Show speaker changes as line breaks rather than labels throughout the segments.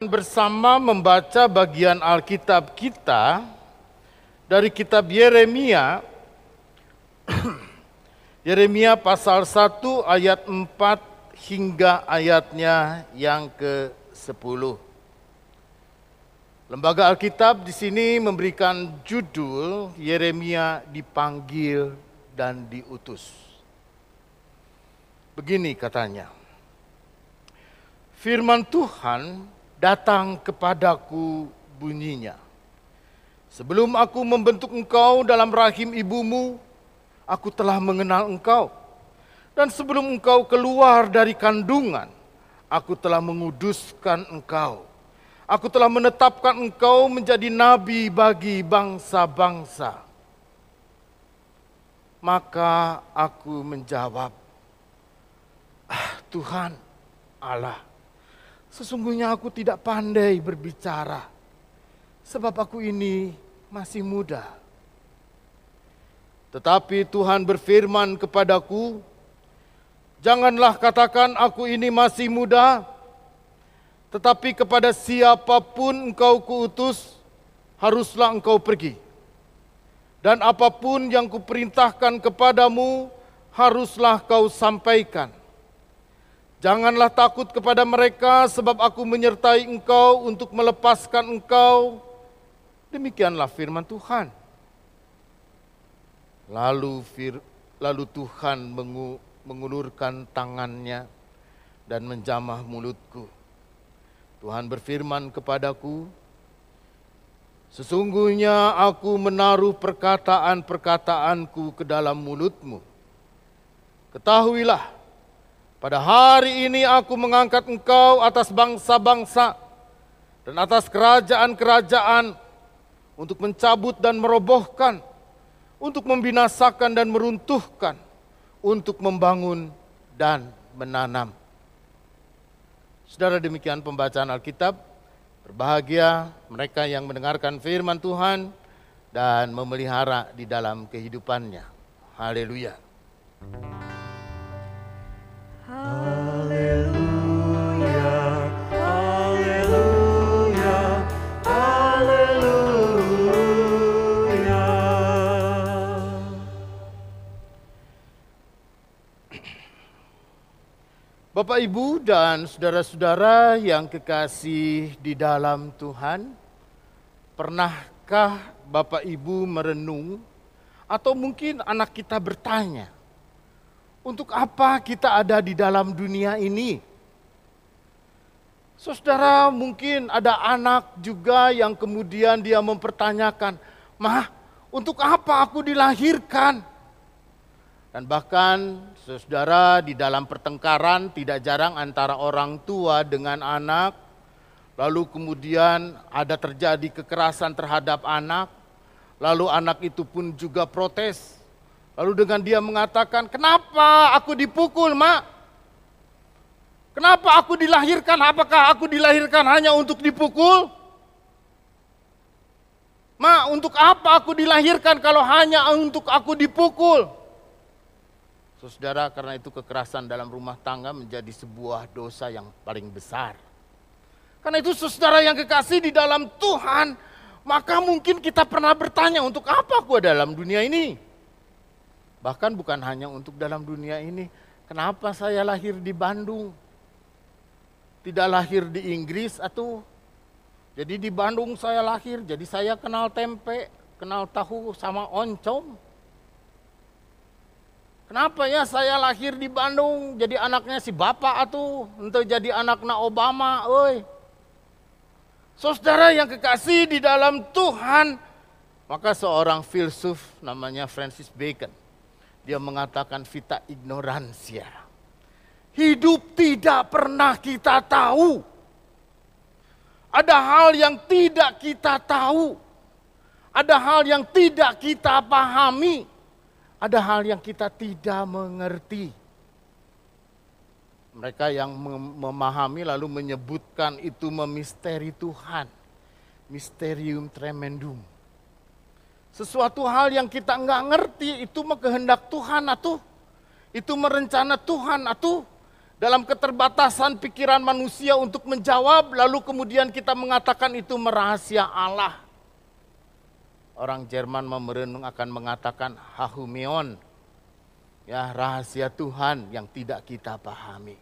bersama membaca bagian Alkitab kita dari kitab Yeremia Yeremia pasal 1 ayat 4 hingga ayatnya yang ke-10. Lembaga Alkitab di sini memberikan judul Yeremia dipanggil dan diutus. Begini katanya. Firman Tuhan datang kepadaku bunyinya. Sebelum aku membentuk engkau dalam rahim ibumu, aku telah mengenal engkau. Dan sebelum engkau keluar dari kandungan, aku telah menguduskan engkau. Aku telah menetapkan engkau menjadi nabi bagi bangsa-bangsa. Maka aku menjawab, ah, Tuhan Allah, Sesungguhnya aku tidak pandai berbicara, sebab aku ini masih muda. Tetapi Tuhan berfirman kepadaku, "Janganlah katakan aku ini masih muda, tetapi kepada siapa pun engkau kuutus, haruslah engkau pergi. Dan apa pun yang kuperintahkan kepadamu, haruslah kau sampaikan." Janganlah takut kepada mereka, sebab aku menyertai engkau untuk melepaskan engkau. Demikianlah firman Tuhan. Lalu, fir, lalu Tuhan mengu, mengulurkan tangannya dan menjamah mulutku. Tuhan berfirman kepadaku, Sesungguhnya aku menaruh perkataan-perkataanku ke dalam mulutmu. Ketahuilah, pada hari ini aku mengangkat engkau atas bangsa-bangsa dan atas kerajaan-kerajaan untuk mencabut dan merobohkan, untuk membinasakan dan meruntuhkan, untuk membangun dan menanam. Saudara demikian pembacaan Alkitab. Berbahagia mereka yang mendengarkan firman Tuhan dan memelihara di dalam kehidupannya. Haleluya. Bapak, Ibu, dan saudara-saudara yang kekasih di dalam Tuhan, pernahkah Bapak Ibu merenung, atau mungkin anak kita bertanya, untuk apa kita ada di dalam dunia ini? Saudara, mungkin ada anak juga yang kemudian dia mempertanyakan, "Mah, untuk apa aku dilahirkan?" Dan bahkan saudara di dalam pertengkaran tidak jarang antara orang tua dengan anak. Lalu kemudian ada terjadi kekerasan terhadap anak. Lalu anak itu pun juga protes. Lalu dengan dia mengatakan, kenapa aku dipukul mak? Kenapa aku dilahirkan? Apakah aku dilahirkan hanya untuk dipukul? Mak, untuk apa aku dilahirkan kalau hanya untuk aku dipukul? Saudara, karena itu kekerasan dalam rumah tangga menjadi sebuah dosa yang paling besar. Karena itu saudara yang kekasih di dalam Tuhan, maka mungkin kita pernah bertanya untuk apa aku dalam dunia ini? Bahkan bukan hanya untuk dalam dunia ini, kenapa saya lahir di Bandung? Tidak lahir di Inggris atau jadi di Bandung saya lahir, jadi saya kenal tempe, kenal tahu sama oncom. Kenapa ya saya lahir di Bandung jadi anaknya si bapak atau untuk jadi anaknya Obama, oi. Saudara yang kekasih di dalam Tuhan, maka seorang filsuf namanya Francis Bacon, dia mengatakan vita ignoransia. Hidup tidak pernah kita tahu. Ada hal yang tidak kita tahu. Ada hal yang tidak kita pahami ada hal yang kita tidak mengerti. Mereka yang memahami lalu menyebutkan itu memisteri Tuhan. Misterium tremendum. Sesuatu hal yang kita nggak ngerti itu kehendak Tuhan atau itu merencana Tuhan atau dalam keterbatasan pikiran manusia untuk menjawab, lalu kemudian kita mengatakan itu merahasia Allah. Orang Jerman memerenung akan mengatakan hahumion, ya rahasia Tuhan yang tidak kita pahami.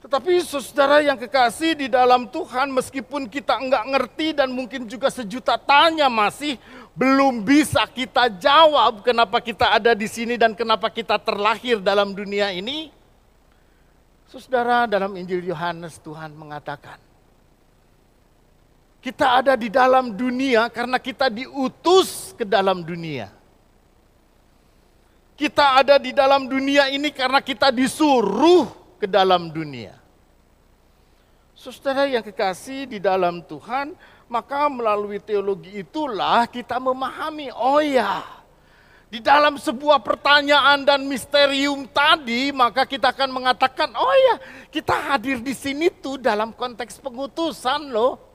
Tetapi saudara yang kekasih di dalam Tuhan meskipun kita enggak ngerti dan mungkin juga sejuta tanya masih belum bisa kita jawab kenapa kita ada di sini dan kenapa kita terlahir dalam dunia ini. Saudara dalam Injil Yohanes Tuhan mengatakan kita ada di dalam dunia karena kita diutus ke dalam dunia. Kita ada di dalam dunia ini karena kita disuruh ke dalam dunia. Saudara yang kekasih di dalam Tuhan, maka melalui teologi itulah kita memahami, oh ya, di dalam sebuah pertanyaan dan misterium tadi, maka kita akan mengatakan, oh ya, kita hadir di sini tuh dalam konteks pengutusan loh.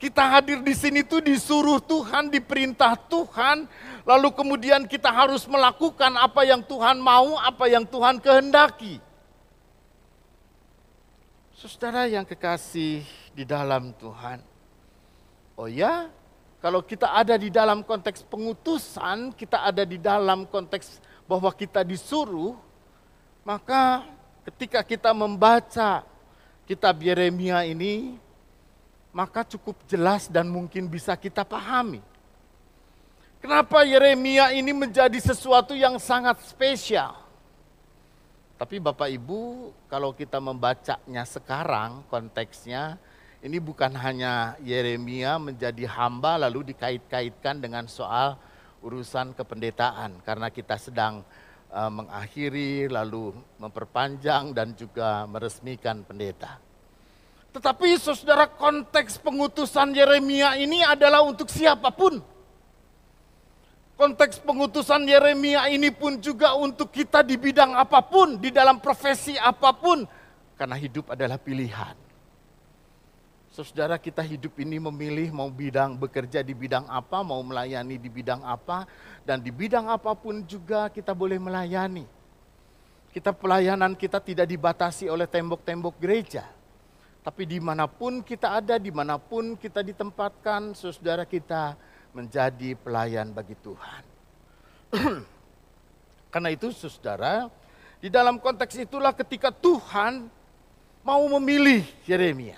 Kita hadir di sini tuh disuruh Tuhan, diperintah Tuhan, lalu kemudian kita harus melakukan apa yang Tuhan mau, apa yang Tuhan kehendaki. Saudara yang kekasih di dalam Tuhan. Oh ya, kalau kita ada di dalam konteks pengutusan, kita ada di dalam konteks bahwa kita disuruh, maka ketika kita membaca kitab Yeremia ini, maka cukup jelas dan mungkin bisa kita pahami. Kenapa Yeremia ini menjadi sesuatu yang sangat spesial? Tapi Bapak Ibu, kalau kita membacanya sekarang konteksnya, ini bukan hanya Yeremia menjadi hamba lalu dikait-kaitkan dengan soal urusan kependetaan karena kita sedang uh, mengakhiri lalu memperpanjang dan juga meresmikan pendeta. Tetapi saudara konteks pengutusan Yeremia ini adalah untuk siapa pun Konteks pengutusan Yeremia ini pun juga untuk kita di bidang apa pun, di dalam profesi apa pun, karena hidup adalah pilihan. Saudara kita hidup ini memilih mau bidang bekerja di bidang apa, mau melayani di bidang apa, dan di bidang apa pun juga kita boleh melayani. Kita pelayanan kita tidak dibatasi oleh tembok-tembok gereja. Tapi di mana pun kita ada, di mana pun kita ditempatkan, saudara kita menjadi pelayan bagi Tuhan. Karena itu saudara, di dalam konteks itulah ketika Tuhan mau memilih Yeremia.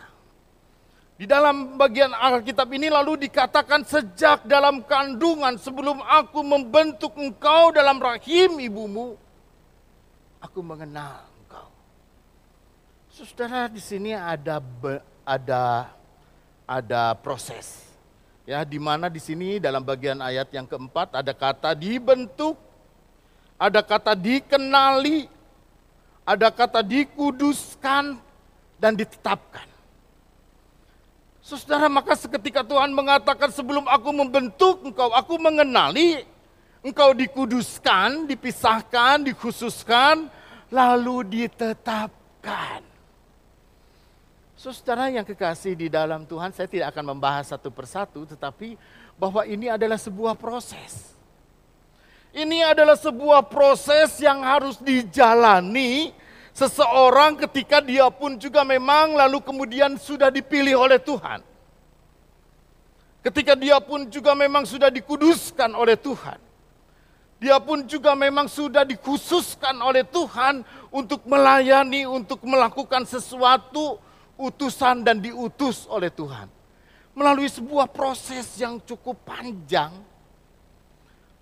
Di dalam bagian Alkitab ini lalu dikatakan sejak dalam kandungan sebelum aku membentuk engkau dalam rahim ibumu, aku mengenal. Saudara di sini ada ada ada proses Ya, di mana di sini dalam bagian ayat yang keempat ada kata dibentuk, ada kata dikenali, ada kata dikuduskan dan ditetapkan. Saudara, maka seketika Tuhan mengatakan sebelum aku membentuk engkau, aku mengenali, engkau dikuduskan, dipisahkan, dikhususkan, lalu ditetapkan. Saudara yang kekasih di dalam Tuhan, saya tidak akan membahas satu persatu, tetapi bahwa ini adalah sebuah proses. Ini adalah sebuah proses yang harus dijalani seseorang ketika dia pun juga memang lalu kemudian sudah dipilih oleh Tuhan. Ketika dia pun juga memang sudah dikuduskan oleh Tuhan. Dia pun juga memang sudah dikhususkan oleh Tuhan untuk melayani, untuk melakukan sesuatu utusan dan diutus oleh Tuhan. Melalui sebuah proses yang cukup panjang.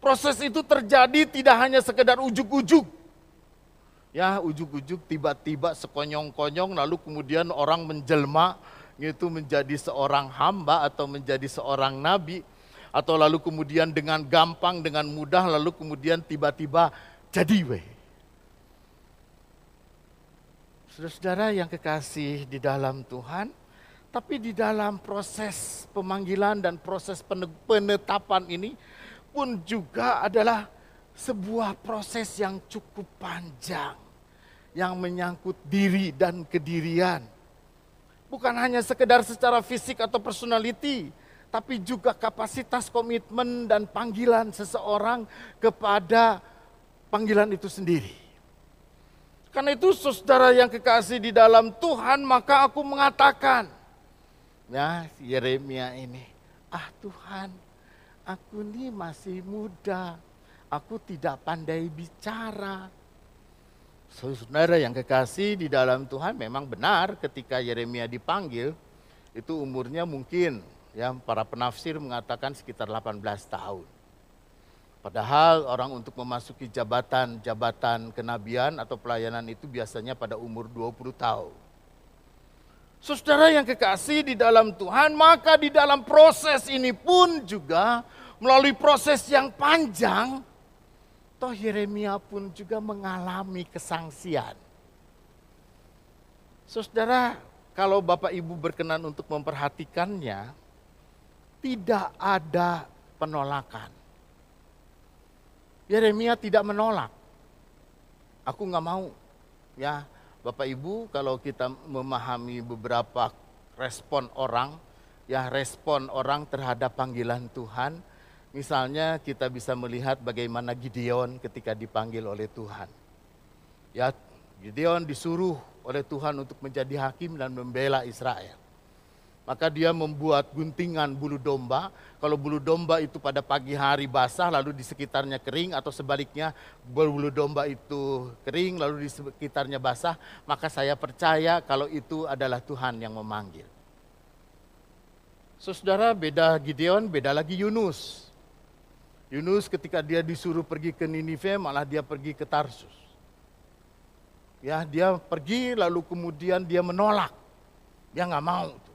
Proses itu terjadi tidak hanya sekedar ujuk-ujuk. Ya ujuk-ujuk tiba-tiba sekonyong-konyong lalu kemudian orang menjelma itu menjadi seorang hamba atau menjadi seorang nabi. Atau lalu kemudian dengan gampang, dengan mudah lalu kemudian tiba-tiba jadi weh Saudara-saudara yang kekasih di dalam Tuhan, tapi di dalam proses pemanggilan dan proses penetapan ini pun juga adalah sebuah proses yang cukup panjang yang menyangkut diri dan kedirian. Bukan hanya sekedar secara fisik atau personality, tapi juga kapasitas komitmen dan panggilan seseorang kepada panggilan itu sendiri. Karena itu saudara yang kekasih di dalam Tuhan, maka aku mengatakan, ya Yeremia ini, ah Tuhan, aku ini masih muda, aku tidak pandai bicara. Saudara yang kekasih di dalam Tuhan memang benar ketika Yeremia dipanggil, itu umurnya mungkin ya para penafsir mengatakan sekitar 18 tahun. Padahal orang untuk memasuki jabatan-jabatan kenabian atau pelayanan itu biasanya pada umur 20 tahun. Saudara yang kekasih di dalam Tuhan, maka di dalam proses ini pun juga melalui proses yang panjang, toh Yeremia pun juga mengalami kesangsian. Saudara, kalau Bapak Ibu berkenan untuk memperhatikannya, tidak ada penolakan Yeremia tidak menolak. Aku nggak mau. Ya, Bapak Ibu, kalau kita memahami beberapa respon orang, ya respon orang terhadap panggilan Tuhan, misalnya kita bisa melihat bagaimana Gideon ketika dipanggil oleh Tuhan. Ya, Gideon disuruh oleh Tuhan untuk menjadi hakim dan membela Israel. Maka dia membuat guntingan bulu domba. Kalau bulu domba itu pada pagi hari basah lalu di sekitarnya kering atau sebaliknya bulu domba itu kering lalu di sekitarnya basah, maka saya percaya kalau itu adalah Tuhan yang memanggil. Saudara, beda Gideon, beda lagi Yunus. Yunus ketika dia disuruh pergi ke Ninive malah dia pergi ke Tarsus. Ya, dia pergi lalu kemudian dia menolak. Dia nggak mau.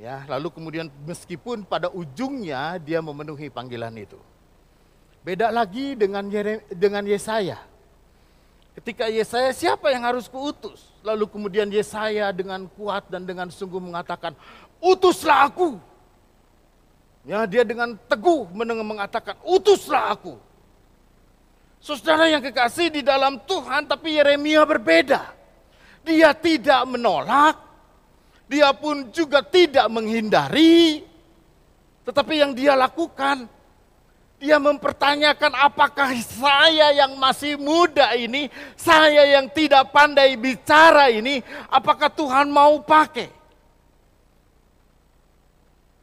Ya, lalu kemudian meskipun pada ujungnya dia memenuhi panggilan itu. Beda lagi dengan Yere, dengan Yesaya. Ketika Yesaya siapa yang harus kuutus? Lalu kemudian Yesaya dengan kuat dan dengan sungguh mengatakan, "Utuslah aku." Ya, dia dengan teguh mengatakan, "Utuslah aku." Saudara yang kekasih di dalam Tuhan, tapi Yeremia berbeda. Dia tidak menolak, dia pun juga tidak menghindari, tetapi yang dia lakukan, dia mempertanyakan apakah saya yang masih muda ini, saya yang tidak pandai bicara ini, apakah Tuhan mau pakai?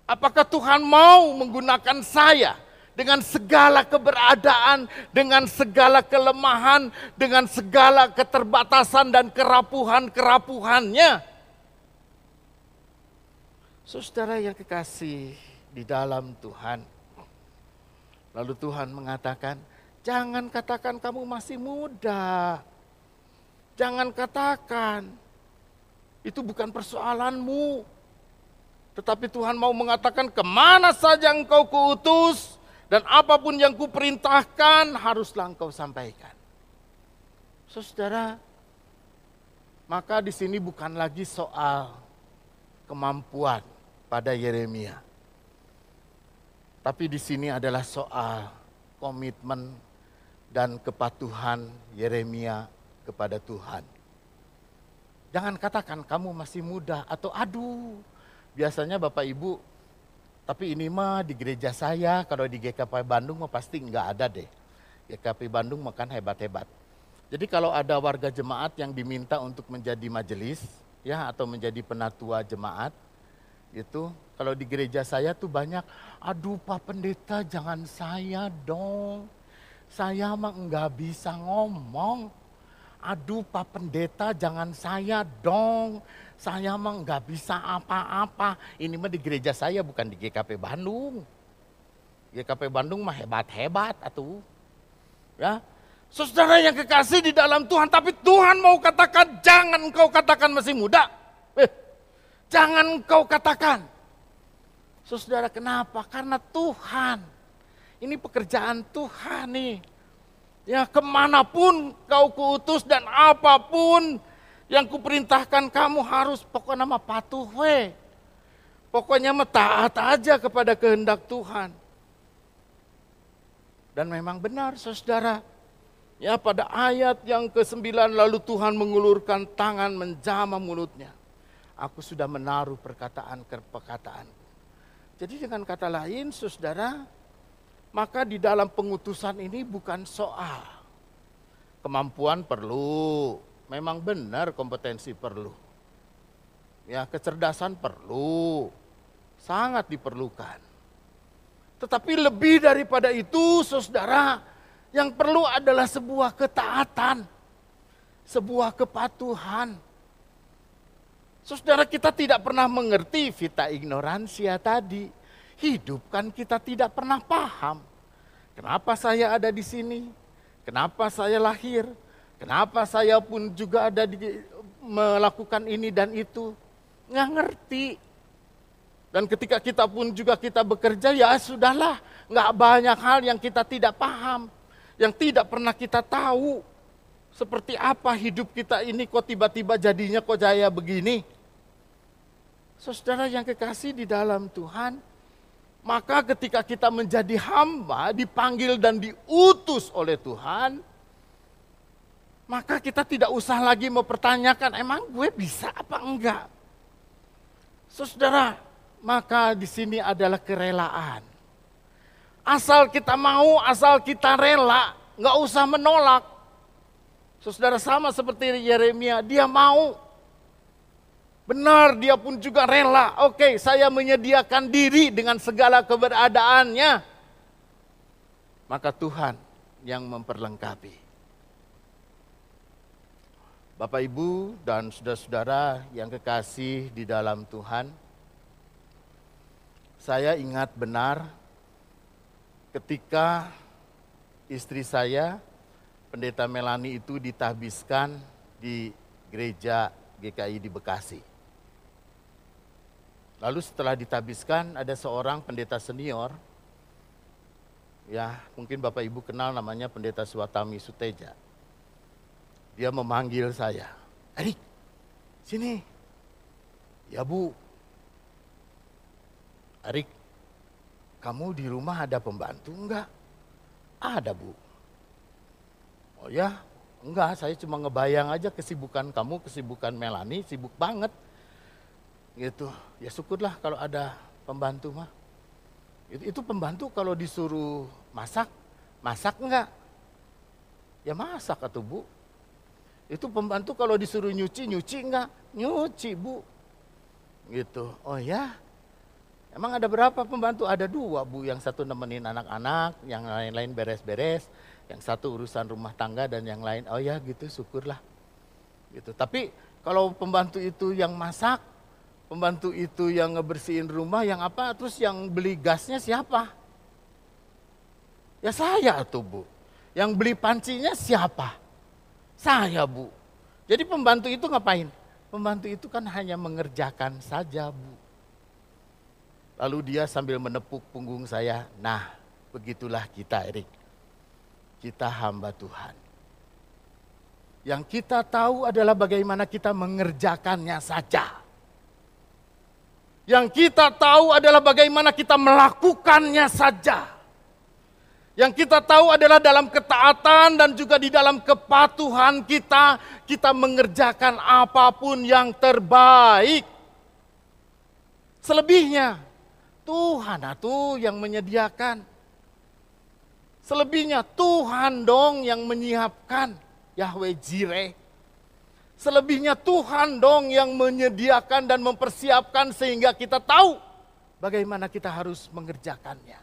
Apakah Tuhan mau menggunakan saya dengan segala keberadaan, dengan segala kelemahan, dengan segala keterbatasan dan kerapuhan-kerapuhannya? Saudara yang kekasih di dalam Tuhan. Lalu Tuhan mengatakan, jangan katakan kamu masih muda. Jangan katakan, itu bukan persoalanmu. Tetapi Tuhan mau mengatakan ke mana saja engkau kuutus dan apa pun yang kuperintahkan haruslah engkau sampaikan. Saudara, maka di sini bukan lagi soal kemampuan pada Yeremia. Tapi di sini adalah soal komitmen dan kepatuhan Yeremia kepada Tuhan. Jangan katakan kamu masih muda atau aduh. Biasanya Bapak Ibu, tapi ini mah di gereja saya, kalau di GKP Bandung mah pasti enggak ada deh. GKP Bandung makan hebat-hebat. Jadi kalau ada warga jemaat yang diminta untuk menjadi majelis, ya atau menjadi penatua jemaat, itu kalau di gereja saya tuh banyak, aduh Pak Pendeta jangan saya dong. Saya mah enggak bisa ngomong. Aduh Pak Pendeta jangan saya dong. Saya mah enggak bisa apa-apa. Ini mah di gereja saya bukan di GKP Bandung. GKP Bandung mah hebat-hebat atuh. Ya. Saudara yang kekasih di dalam Tuhan, tapi Tuhan mau katakan jangan kau katakan masih muda. Jangan kau katakan. Saudara kenapa? Karena Tuhan. Ini pekerjaan Tuhan nih. Ya ke mana pun kau kuutus dan apa pun yang kuperintahkan kamu harus pokoknya nama patuh we. Pokoknya taat aja kepada kehendak Tuhan. Dan memang benar saudara. Ya pada ayat yang ke-9 lalu Tuhan mengulurkan tangan menjama mulutnya. Aku sudah menaruh perkataan ke perkataan jadi dengan kata lain, saudara, maka di dalam pengutusan ini bukan soal kemampuan perlu, memang benar kompetensi perlu. Ya, kecerdasan perlu, sangat diperlukan. Tetapi lebih daripada itu, saudara, yang perlu adalah sebuah ketaatan, sebuah kepatuhan. Saudara kita tidak pernah mengerti vita ignoransia tadi. Hidup kan kita tidak pernah paham. Kenapa saya ada di sini? Kenapa saya lahir? Kenapa saya pun juga ada di melakukan ini dan itu? nggak ngerti. Dan ketika kita pun juga kita bekerja, ya sudahlah, nggak banyak hal yang kita tidak paham, yang tidak pernah kita tahu. Seperti apa hidup kita ini kok tiba-tiba jadinya kok jaya begini. Saudara yang kekasih di dalam Tuhan, maka ketika kita menjadi hamba, dipanggil dan diutus oleh Tuhan, maka kita tidak usah lagi mempertanyakan, emang gue bisa apa enggak? Saudara, maka di sini adalah kerelaan. Asal kita mau, asal kita rela, nggak usah menolak. Saudara sama seperti Yeremia, dia mau. Benar, dia pun juga rela. Oke, saya menyediakan diri dengan segala keberadaannya. Maka Tuhan yang memperlengkapi. Bapak Ibu dan saudara-saudara yang kekasih di dalam Tuhan, saya ingat benar ketika istri saya, Pendeta Melani itu ditahbiskan di gereja GKI di Bekasi. Lalu setelah ditahbiskan ada seorang pendeta senior, ya mungkin Bapak Ibu kenal namanya Pendeta Suwatami Suteja dia memanggil saya. Erik, sini. Ya bu. Erik, kamu di rumah ada pembantu enggak? Ada bu. Oh ya, enggak, saya cuma ngebayang aja kesibukan kamu, kesibukan Melani, sibuk banget. Gitu, ya syukurlah kalau ada pembantu mah. Itu, itu pembantu kalau disuruh masak, masak enggak? Ya masak atau bu, itu pembantu kalau disuruh nyuci, nyuci enggak? Nyuci bu. Gitu. Oh ya? Emang ada berapa pembantu? Ada dua bu. Yang satu nemenin anak-anak, yang lain-lain beres-beres. Yang satu urusan rumah tangga dan yang lain, oh ya gitu syukurlah. Gitu. Tapi kalau pembantu itu yang masak, pembantu itu yang ngebersihin rumah, yang apa, terus yang beli gasnya siapa? Ya saya tuh bu. Yang beli pancinya siapa? Saya bu. Jadi pembantu itu ngapain? Pembantu itu kan hanya mengerjakan saja bu. Lalu dia sambil menepuk punggung saya, nah begitulah kita Erik. Kita hamba Tuhan. Yang kita tahu adalah bagaimana kita mengerjakannya saja. Yang kita tahu adalah bagaimana kita melakukannya saja. Yang kita tahu adalah dalam ketaatan dan juga di dalam kepatuhan kita, kita mengerjakan apa pun yang terbaik. Selebihnya, Tuhan itu yang menyediakan. Selebihnya Tuhan dong yang menyiapkan. Yahweh Jireh. Selebihnya Tuhan dong yang menyediakan dan mempersiapkan sehingga kita tahu bagaimana kita harus mengerjakannya.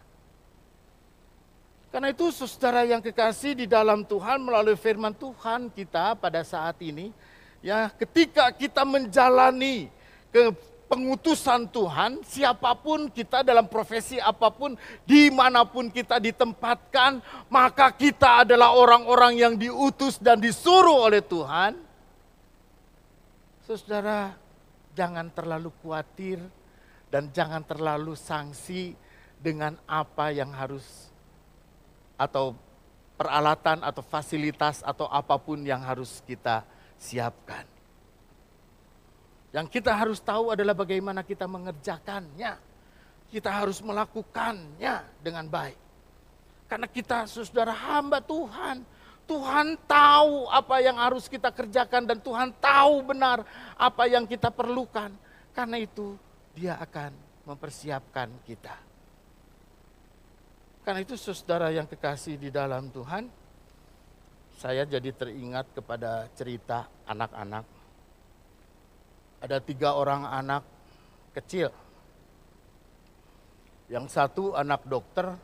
Karena itu saudara yang kekasih di dalam Tuhan melalui firman Tuhan kita pada saat ini, ya ketika kita menjalani ke pengutusan Tuhan, siapa pun kita dalam profesi apa pun, di mana pun kita ditempatkan, maka kita adalah orang-orang yang diutus dan disuruh oleh Tuhan. Saudara, jangan terlalu khawatir dan jangan terlalu sanksi dengan apa yang harus atau peralatan atau fasilitas atau apa pun yang harus kita siapkan. Yang kita harus tahu adalah bagaimana kita mengerjakannya. Kita harus melakukannya dengan baik. Karena kita saudara hamba Tuhan. Tuhan tahu apa yang harus kita kerjakan dan Tuhan tahu benar apa yang kita perlukan. Karena itu dia akan mempersiapkan kita. Karena itu saudara yang kekasih di dalam Tuhan, saya jadi teringat kepada cerita anak-anak. Ada tiga orang anak kecil. Yang satu anak dokter,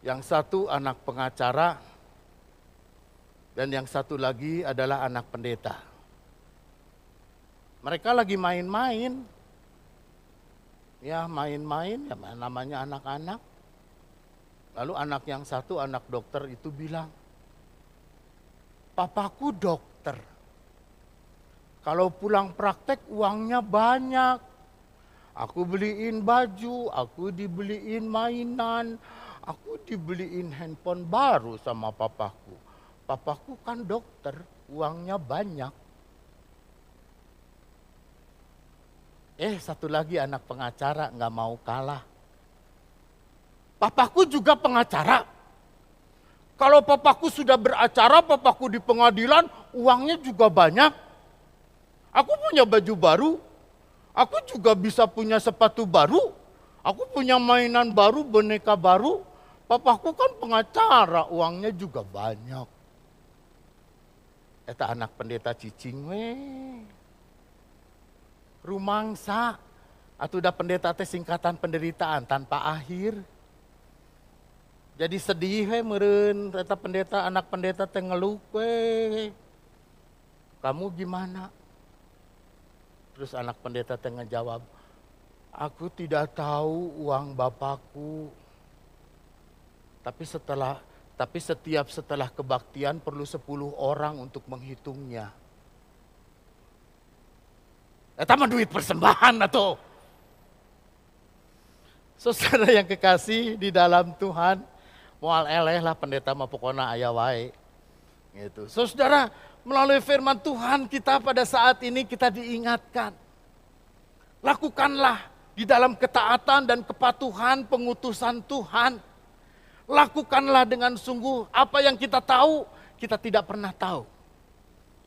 yang satu anak pengacara, dan yang satu lagi adalah anak pendeta. Mereka lagi main-main. Ya, main-main, ya namanya anak-anak. Lalu anak yang satu, anak dokter itu bilang, papaku dokter. Kalau pulang praktek uangnya banyak. Aku beliin baju, aku dibeliin mainan, aku dibeliin handphone baru sama papaku. Papaku kan dokter, uangnya banyak. Eh satu lagi anak pengacara nggak mau kalah. Papaku juga pengacara. Kalau papaku sudah beracara, papaku di pengadilan, uangnya juga banyak. Aku punya baju baru, aku juga bisa punya sepatu baru, aku punya mainan baru, boneka baru. Papaku kan pengacara, uangnya juga banyak. Eta anak pendeta cicing we. Rumangsa, atau udah pendeta teh singkatan penderitaan tanpa akhir. Jadi sedih we meren, ternyata pendeta anak pendeta teh ngeluh we. Kamu gimana? Terus anak pendeta teh ngejawab, aku tidak tahu uang bapakku. Tapi setelah tapi setiap setelah kebaktian perlu 10 orang untuk menghitungnya. Eta mah duit persembahan atau Saudara yang kekasih di dalam Tuhan, mual eleh lah pendeta mah pokoknya ayah wae. Gitu. Saudara, melalui firman Tuhan kita pada saat ini kita diingatkan. Lakukanlah di dalam ketaatan dan kepatuhan pengutusan Tuhan. Lakukanlah dengan sungguh apa yang kita tahu, kita tidak pernah tahu.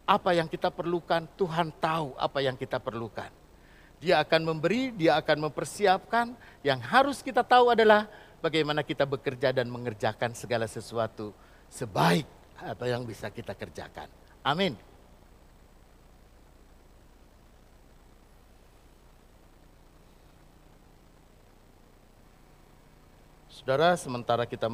Apa yang kita perlukan, Tuhan tahu apa yang kita perlukan. Dia akan memberi, dia akan mempersiapkan. Yang harus kita tahu adalah bagaimana kita bekerja dan mengerjakan segala sesuatu sebaik apa yang bisa kita kerjakan. Amin. Saudara, sementara kita